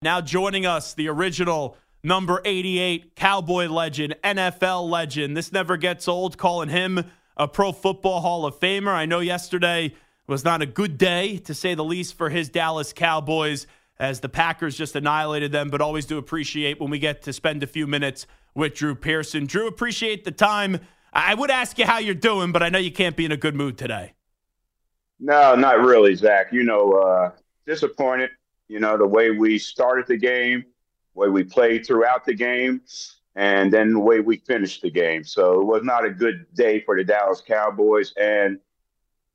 Now joining us, the original number 88 Cowboy legend, NFL legend. This never gets old, calling him a Pro Football Hall of Famer. I know yesterday was not a good day, to say the least, for his Dallas Cowboys as the Packers just annihilated them, but always do appreciate when we get to spend a few minutes with Drew Pearson. Drew, appreciate the time. I would ask you how you're doing, but I know you can't be in a good mood today. No, not really, Zach. You know, uh, disappointed. You know, the way we started the game, the way we played throughout the game, and then the way we finished the game. So it was not a good day for the Dallas Cowboys. And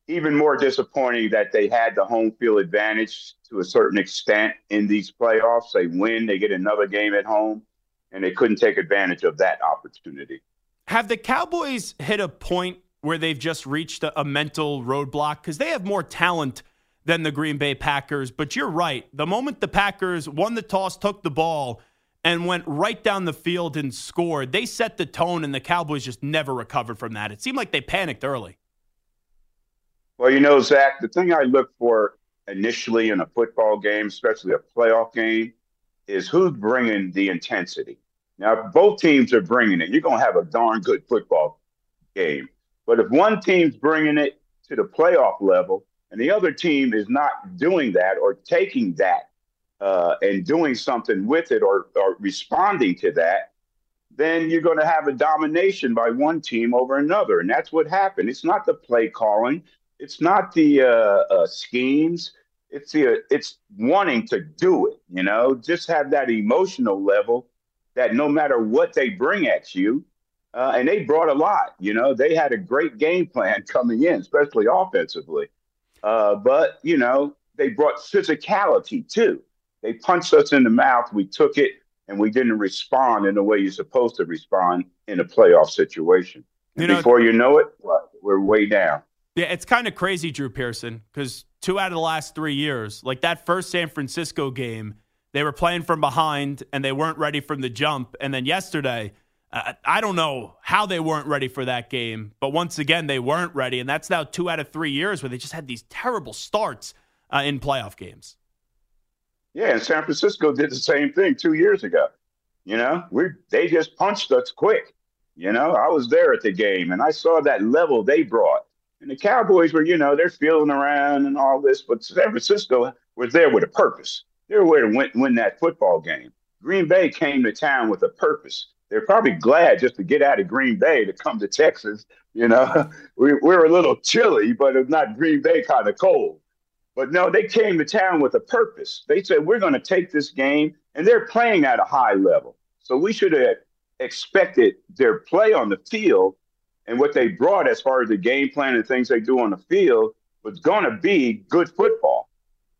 even more disappointing that they had the home field advantage to a certain extent in these playoffs. They win, they get another game at home, and they couldn't take advantage of that opportunity. Have the Cowboys hit a point where they've just reached a, a mental roadblock? Because they have more talent than the Green Bay Packers. But you're right. The moment the Packers won the toss, took the ball, and went right down the field and scored, they set the tone, and the Cowboys just never recovered from that. It seemed like they panicked early. Well, you know, Zach, the thing I look for initially in a football game, especially a playoff game, is who's bringing the intensity. Now, both teams are bringing it, you're going to have a darn good football game. But if one team's bringing it to the playoff level and the other team is not doing that or taking that uh, and doing something with it or, or responding to that, then you're going to have a domination by one team over another. And that's what happened. It's not the play calling, it's not the uh, uh, schemes. It's the it's wanting to do it. You know, just have that emotional level that no matter what they bring at you, uh, and they brought a lot. You know, they had a great game plan coming in, especially offensively. Uh, but you know, they brought physicality too. They punched us in the mouth. We took it, and we didn't respond in the way you're supposed to respond in a playoff situation. You know, before you know it, we're way down. Yeah, it's kind of crazy, Drew Pearson, because two out of the last three years, like that first San Francisco game, they were playing from behind and they weren't ready from the jump. And then yesterday, I don't know how they weren't ready for that game, but once again, they weren't ready. And that's now two out of three years where they just had these terrible starts uh, in playoff games. Yeah, and San Francisco did the same thing two years ago. You know, we they just punched us quick. You know, I was there at the game and I saw that level they brought. And the Cowboys were, you know, they're feeling around and all this, but San Francisco was there with a purpose. They were there to win, win that football game. Green Bay came to town with a purpose. They're probably glad just to get out of Green Bay to come to Texas. You know, we, we're a little chilly, but it's not Green Bay kind of cold. But no, they came to town with a purpose. They said, we're going to take this game, and they're playing at a high level. So we should have expected their play on the field and what they brought as far as the game plan and things they do on the field was going to be good football.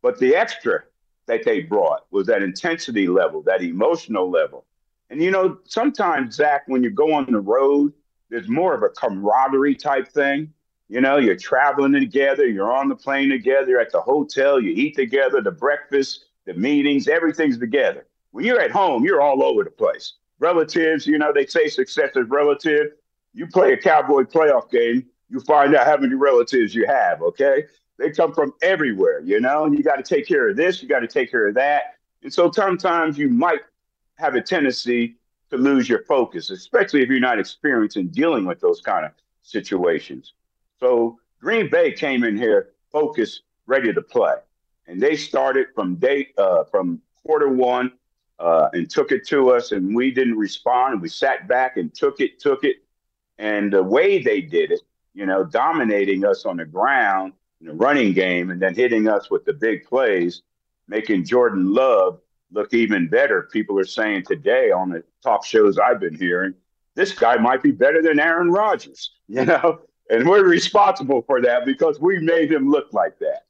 But the extra that they brought was that intensity level, that emotional level. And you know, sometimes Zach, when you go on the road, there's more of a camaraderie type thing. You know, you're traveling together, you're on the plane together, at the hotel, you eat together, the breakfast, the meetings, everything's together. When you're at home, you're all over the place. Relatives, you know, they say success is relative. You play a cowboy playoff game, you find out how many relatives you have, okay? They come from everywhere, you know, and you got to take care of this, you got to take care of that. And so sometimes you might have a tendency to lose your focus, especially if you're not experienced in dealing with those kind of situations. So Green Bay came in here focused, ready to play. And they started from day uh, from quarter one uh, and took it to us, and we didn't respond. We sat back and took it, took it, and the way they did it, you know, dominating us on the ground in the running game, and then hitting us with the big plays, making Jordan Love look even better. People are saying today on the talk shows I've been hearing, this guy might be better than Aaron Rodgers, you know, and we're responsible for that because we made him look like that.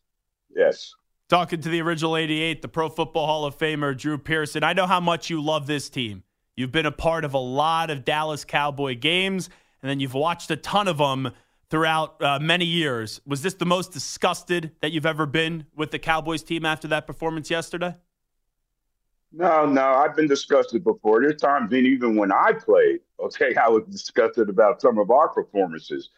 Yes. Talking to the original 88, the Pro Football Hall of Famer, Drew Pearson. I know how much you love this team. You've been a part of a lot of Dallas Cowboy games, and then you've watched a ton of them throughout uh, many years. Was this the most disgusted that you've ever been with the Cowboys team after that performance yesterday? No, no, I've been disgusted before. There's times even when I played, okay, I was disgusted about some of our performances.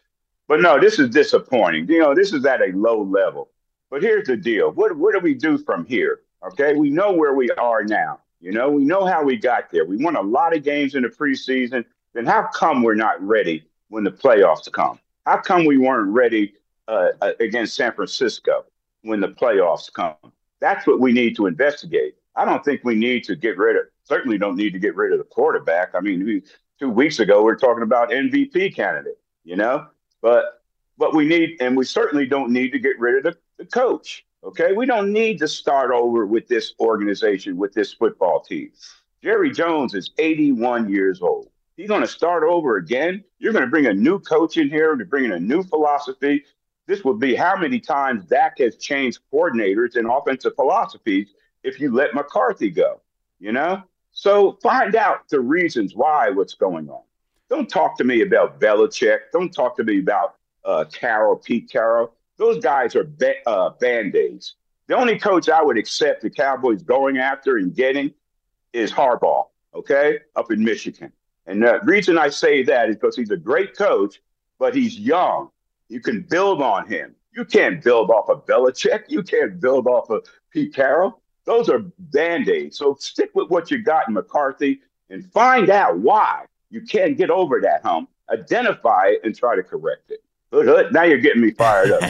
But no, this is disappointing. You know, this is at a low level. But here's the deal. What what do we do from here? Okay, we know where we are now. You know, we know how we got there. We won a lot of games in the preseason. Then how come we're not ready when the playoffs come? How come we weren't ready uh against San Francisco when the playoffs come? That's what we need to investigate. I don't think we need to get rid of. Certainly, don't need to get rid of the quarterback. I mean, we, two weeks ago we are talking about MVP candidate. You know, but but we need, and we certainly don't need to get rid of the the coach. Okay, we don't need to start over with this organization, with this football team. Jerry Jones is 81 years old. He's going to start over again. You're going to bring a new coach in here to bring in a new philosophy. This would be how many times Dak has changed coordinators and offensive philosophies if you let McCarthy go, you know? So find out the reasons why what's going on. Don't talk to me about Belichick. Don't talk to me about uh, Carroll, Pete Carroll. Those guys are ba- uh, band aids. The only coach I would accept the Cowboys going after and getting is Harbaugh, okay, up in Michigan. And the reason I say that is because he's a great coach, but he's young. You can build on him. You can't build off of Belichick. You can't build off of Pete Carroll. Those are band aids. So stick with what you got in McCarthy and find out why you can't get over that hump. Identify it and try to correct it. Now you're getting me fired up.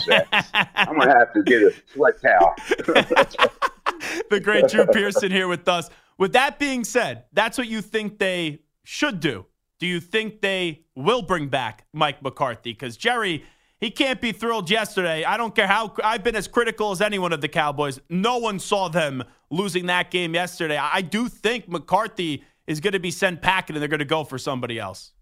I'm gonna have to get a sweat towel. the great Drew Pearson here with us. With that being said, that's what you think they should do. Do you think they will bring back Mike McCarthy? Because Jerry, he can't be thrilled yesterday. I don't care how I've been as critical as anyone of the Cowboys. No one saw them losing that game yesterday. I do think McCarthy is going to be sent packing and they're going to go for somebody else.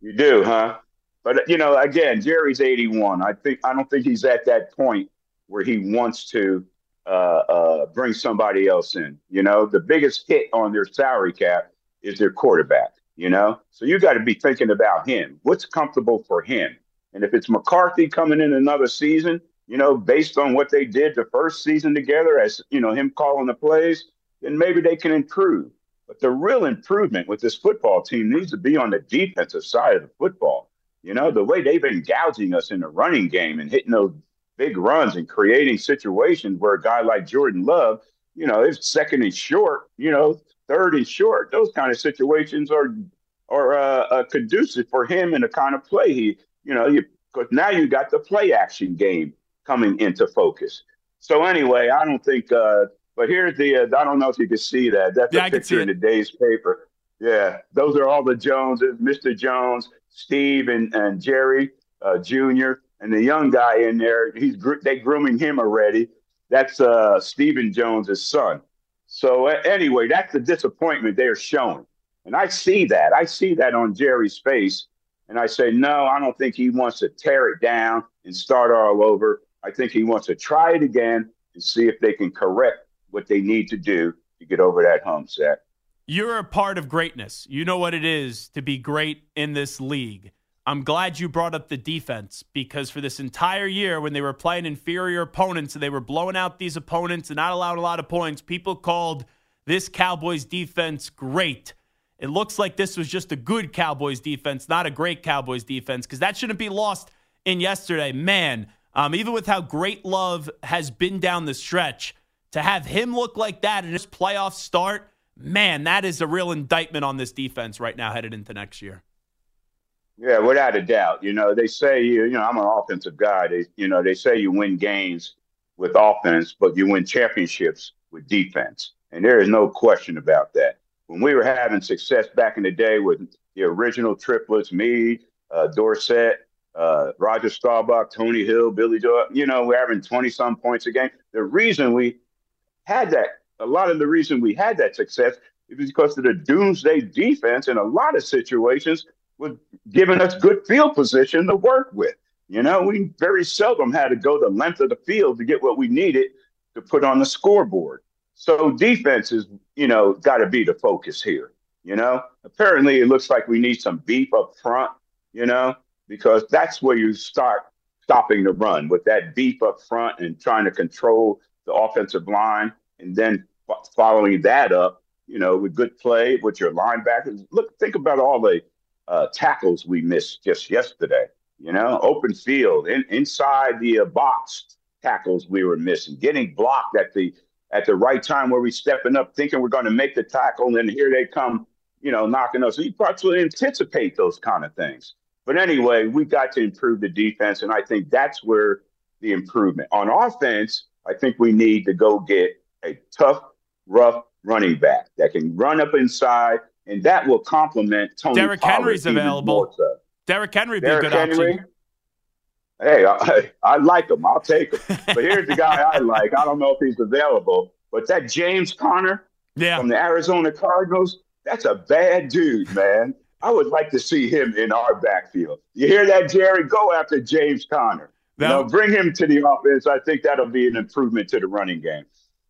You do, huh? But you know, again, Jerry's 81. I think I don't think he's at that point where he wants to uh, uh, bring somebody else in. You know, the biggest hit on their salary cap is their quarterback. You know, so you got to be thinking about him. What's comfortable for him? And if it's McCarthy coming in another season, you know, based on what they did the first season together, as you know, him calling the plays, then maybe they can improve. But the real improvement with this football team needs to be on the defensive side of the football. You know, the way they've been gouging us in the running game and hitting those big runs and creating situations where a guy like Jordan Love, you know, is second and short, you know, third and short. Those kind of situations are are uh, uh, conducive for him and the kind of play he, you know, you because now you got the play action game coming into focus. So anyway, I don't think. Uh, but here's the. Uh, I don't know if you can see that. That's yeah, a picture in today's paper. Yeah, those are all the Joneses, Mr. Jones, Steve, and, and Jerry uh, Jr. and the young guy in there. He's they grooming him already. That's uh, Stephen Jones's son. So uh, anyway, that's the disappointment they're showing, and I see that. I see that on Jerry's face, and I say, no, I don't think he wants to tear it down and start all over. I think he wants to try it again and see if they can correct what they need to do to get over that hump, Zach. You're a part of greatness. You know what it is to be great in this league. I'm glad you brought up the defense because for this entire year, when they were playing inferior opponents and they were blowing out these opponents and not allowing a lot of points, people called this Cowboys defense great. It looks like this was just a good Cowboys defense, not a great Cowboys defense, because that shouldn't be lost in yesterday. Man, um, even with how great Love has been down the stretch, to have him look like that in his playoff start man, that is a real indictment on this defense right now headed into next year. Yeah, without a doubt. You know, they say you, you know, I'm an offensive guy. They, you know, they say you win games with offense, but you win championships with defense. And there is no question about that. When we were having success back in the day with the original triplets, me, uh, Dorsett, uh, Roger Staubach, Tony Hill, Billy Joe, you know, we're having 20 some points a game. The reason we had that, a lot of the reason we had that success is because of the doomsday defense in a lot of situations was giving us good field position to work with. You know, we very seldom had to go the length of the field to get what we needed to put on the scoreboard. So defense is, you know, got to be the focus here. You know, apparently it looks like we need some beef up front. You know, because that's where you start stopping the run with that beef up front and trying to control the offensive line, and then following that up, you know, with good play with your linebackers. Look, think about all the uh, tackles we missed just yesterday. You know, open field, in, inside the uh, box tackles we were missing, getting blocked at the at the right time where we're stepping up, thinking we're going to make the tackle, and then here they come, you know, knocking us. So got to anticipate those kind of things. But anyway, we got to improve the defense, and I think that's where the improvement. On offense, I think we need to go get a tough, rough running back that can run up inside, and that will complement Tony. Derrick Henry's available. Derrick Henry be Derrick a good Henry, option. Hey, I, I like him. I'll take him. But here's the guy I like. I don't know if he's available, but that James Conner yeah. from the Arizona Cardinals, that's a bad dude, man. I would like to see him in our backfield. You hear that, Jerry? Go after James Conner. That, know, bring him to the offense. I think that'll be an improvement to the running game.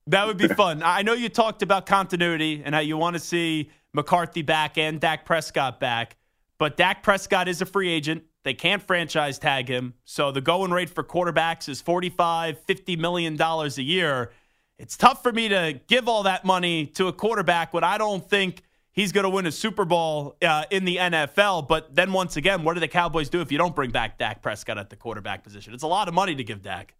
That would be fun. I know you talked about continuity and how you want to see McCarthy back and Dak Prescott back, but Dak Prescott is a free agent. They can't franchise tag him. So the going rate for quarterbacks is $45, 50 million dollars a year. It's tough for me to give all that money to a quarterback when I don't think he's going to win a Super Bowl uh, in the NFL. But then once again, what do the Cowboys do if you don't bring back Dak Prescott at the quarterback position? It's a lot of money to give Dak.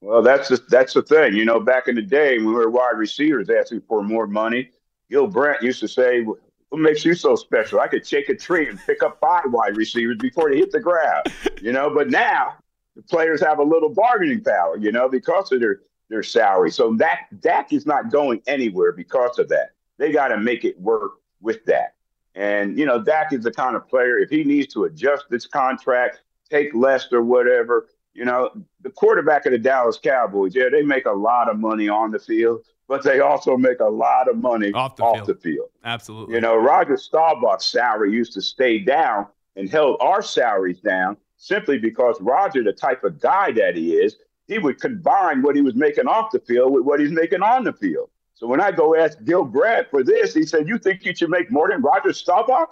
Well, that's the, that's the thing. You know, back in the day when we were wide receivers asking for more money, Gil Brandt used to say, "What makes you so special? I could shake a tree and pick up five wide receivers before they hit the ground." You know, but now the players have a little bargaining power. You know, because of their their salary. So that Dak is not going anywhere because of that. They got to make it work with that. And, you know, Dak is the kind of player, if he needs to adjust this contract, take less or whatever, you know, the quarterback of the Dallas Cowboys, yeah, they make a lot of money on the field, but they also make a lot of money off the, off field. the field. Absolutely. You know, Roger Staubach's salary used to stay down and held our salaries down simply because Roger, the type of guy that he is, he would combine what he was making off the field with what he's making on the field. So when I go ask Gil Brandt for this, he said, "You think you should make more than Roger Staubach?"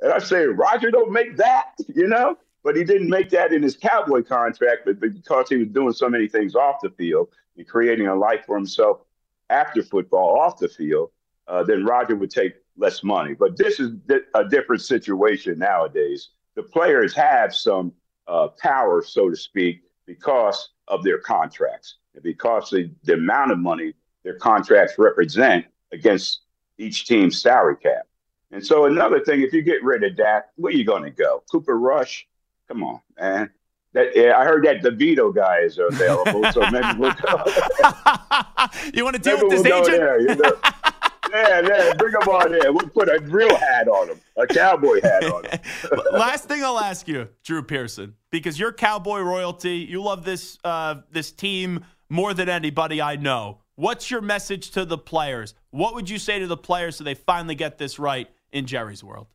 And I say, "Roger don't make that, you know." But he didn't make that in his Cowboy contract, but because he was doing so many things off the field and creating a life for himself after football off the field, uh, then Roger would take less money. But this is a different situation nowadays. The players have some uh, power, so to speak, because of their contracts and because the, the amount of money their contracts represent against each team's salary cap. And so another thing, if you get rid of Dak, where are you going to go? Cooper Rush? Come on, man. That, yeah, I heard that DeVito guy is available, so maybe we'll go. you want to deal with this we'll agent? There, you know? yeah, yeah, bring him on in. We'll put a real hat on him, a cowboy hat on him. Last thing I'll ask you, Drew Pearson, because you're cowboy royalty. You love this uh, this team more than anybody I know. What's your message to the players? What would you say to the players so they finally get this right in Jerry's world?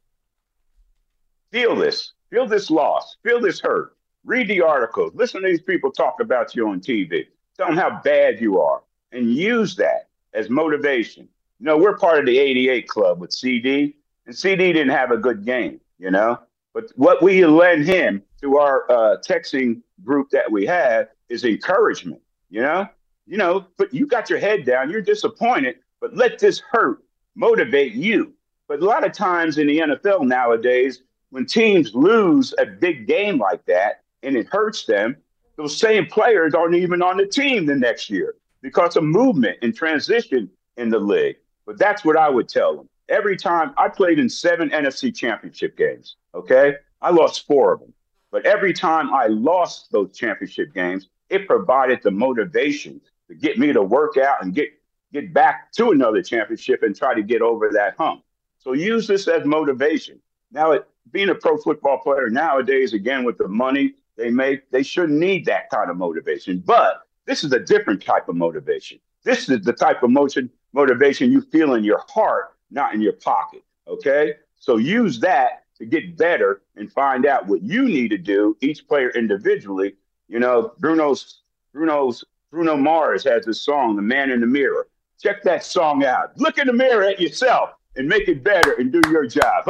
Feel this. Feel this loss. Feel this hurt. Read the articles. Listen to these people talk about you on TV. Tell them how bad you are and use that as motivation. You know, we're part of the 88 club with CeeDee, and CeeDee didn't have a good game, you know? But what we lend him through our uh, texting group that we have is encouragement, you know? you know, but you got your head down, you're disappointed, but let this hurt motivate you. But a lot of times in the NFL nowadays, when teams lose a big game like that and it hurts them, those same players aren't even on the team the next year because of movement and transition in the league. But that's what I would tell them. Every time I played in seven NFC championship games, okay? I lost four of them. But every time I lost those championship games, it provided the motivation to get me to work out and get get back to another championship and try to get over that hump. So use this as motivation. Now, it, being a pro football player nowadays, again, with the money they make, they shouldn't need that kind of motivation. But this is a different type of motivation. This is the type of motion motivation you feel in your heart, not in your pocket. Okay. So use that to get better and find out what you need to do, each player individually. You know, Bruno's Bruno's Bruno Mars has this song, The Man in the Mirror. Check that song out. Look in the mirror at yourself and make it better and do your job.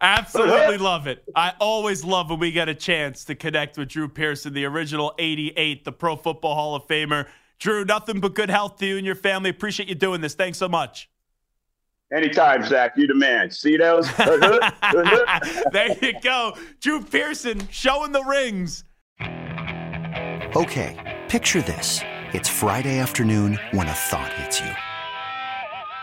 Absolutely love it. I always love when we get a chance to connect with Drew Pearson, the original 88, the Pro Football Hall of Famer. Drew, nothing but good health to you and your family. Appreciate you doing this. Thanks so much. Anytime, Zach. You the man. See those? Uh-huh. Uh-huh. there you go. Drew Pearson showing the rings. Okay, picture this. It's Friday afternoon when a thought hits you.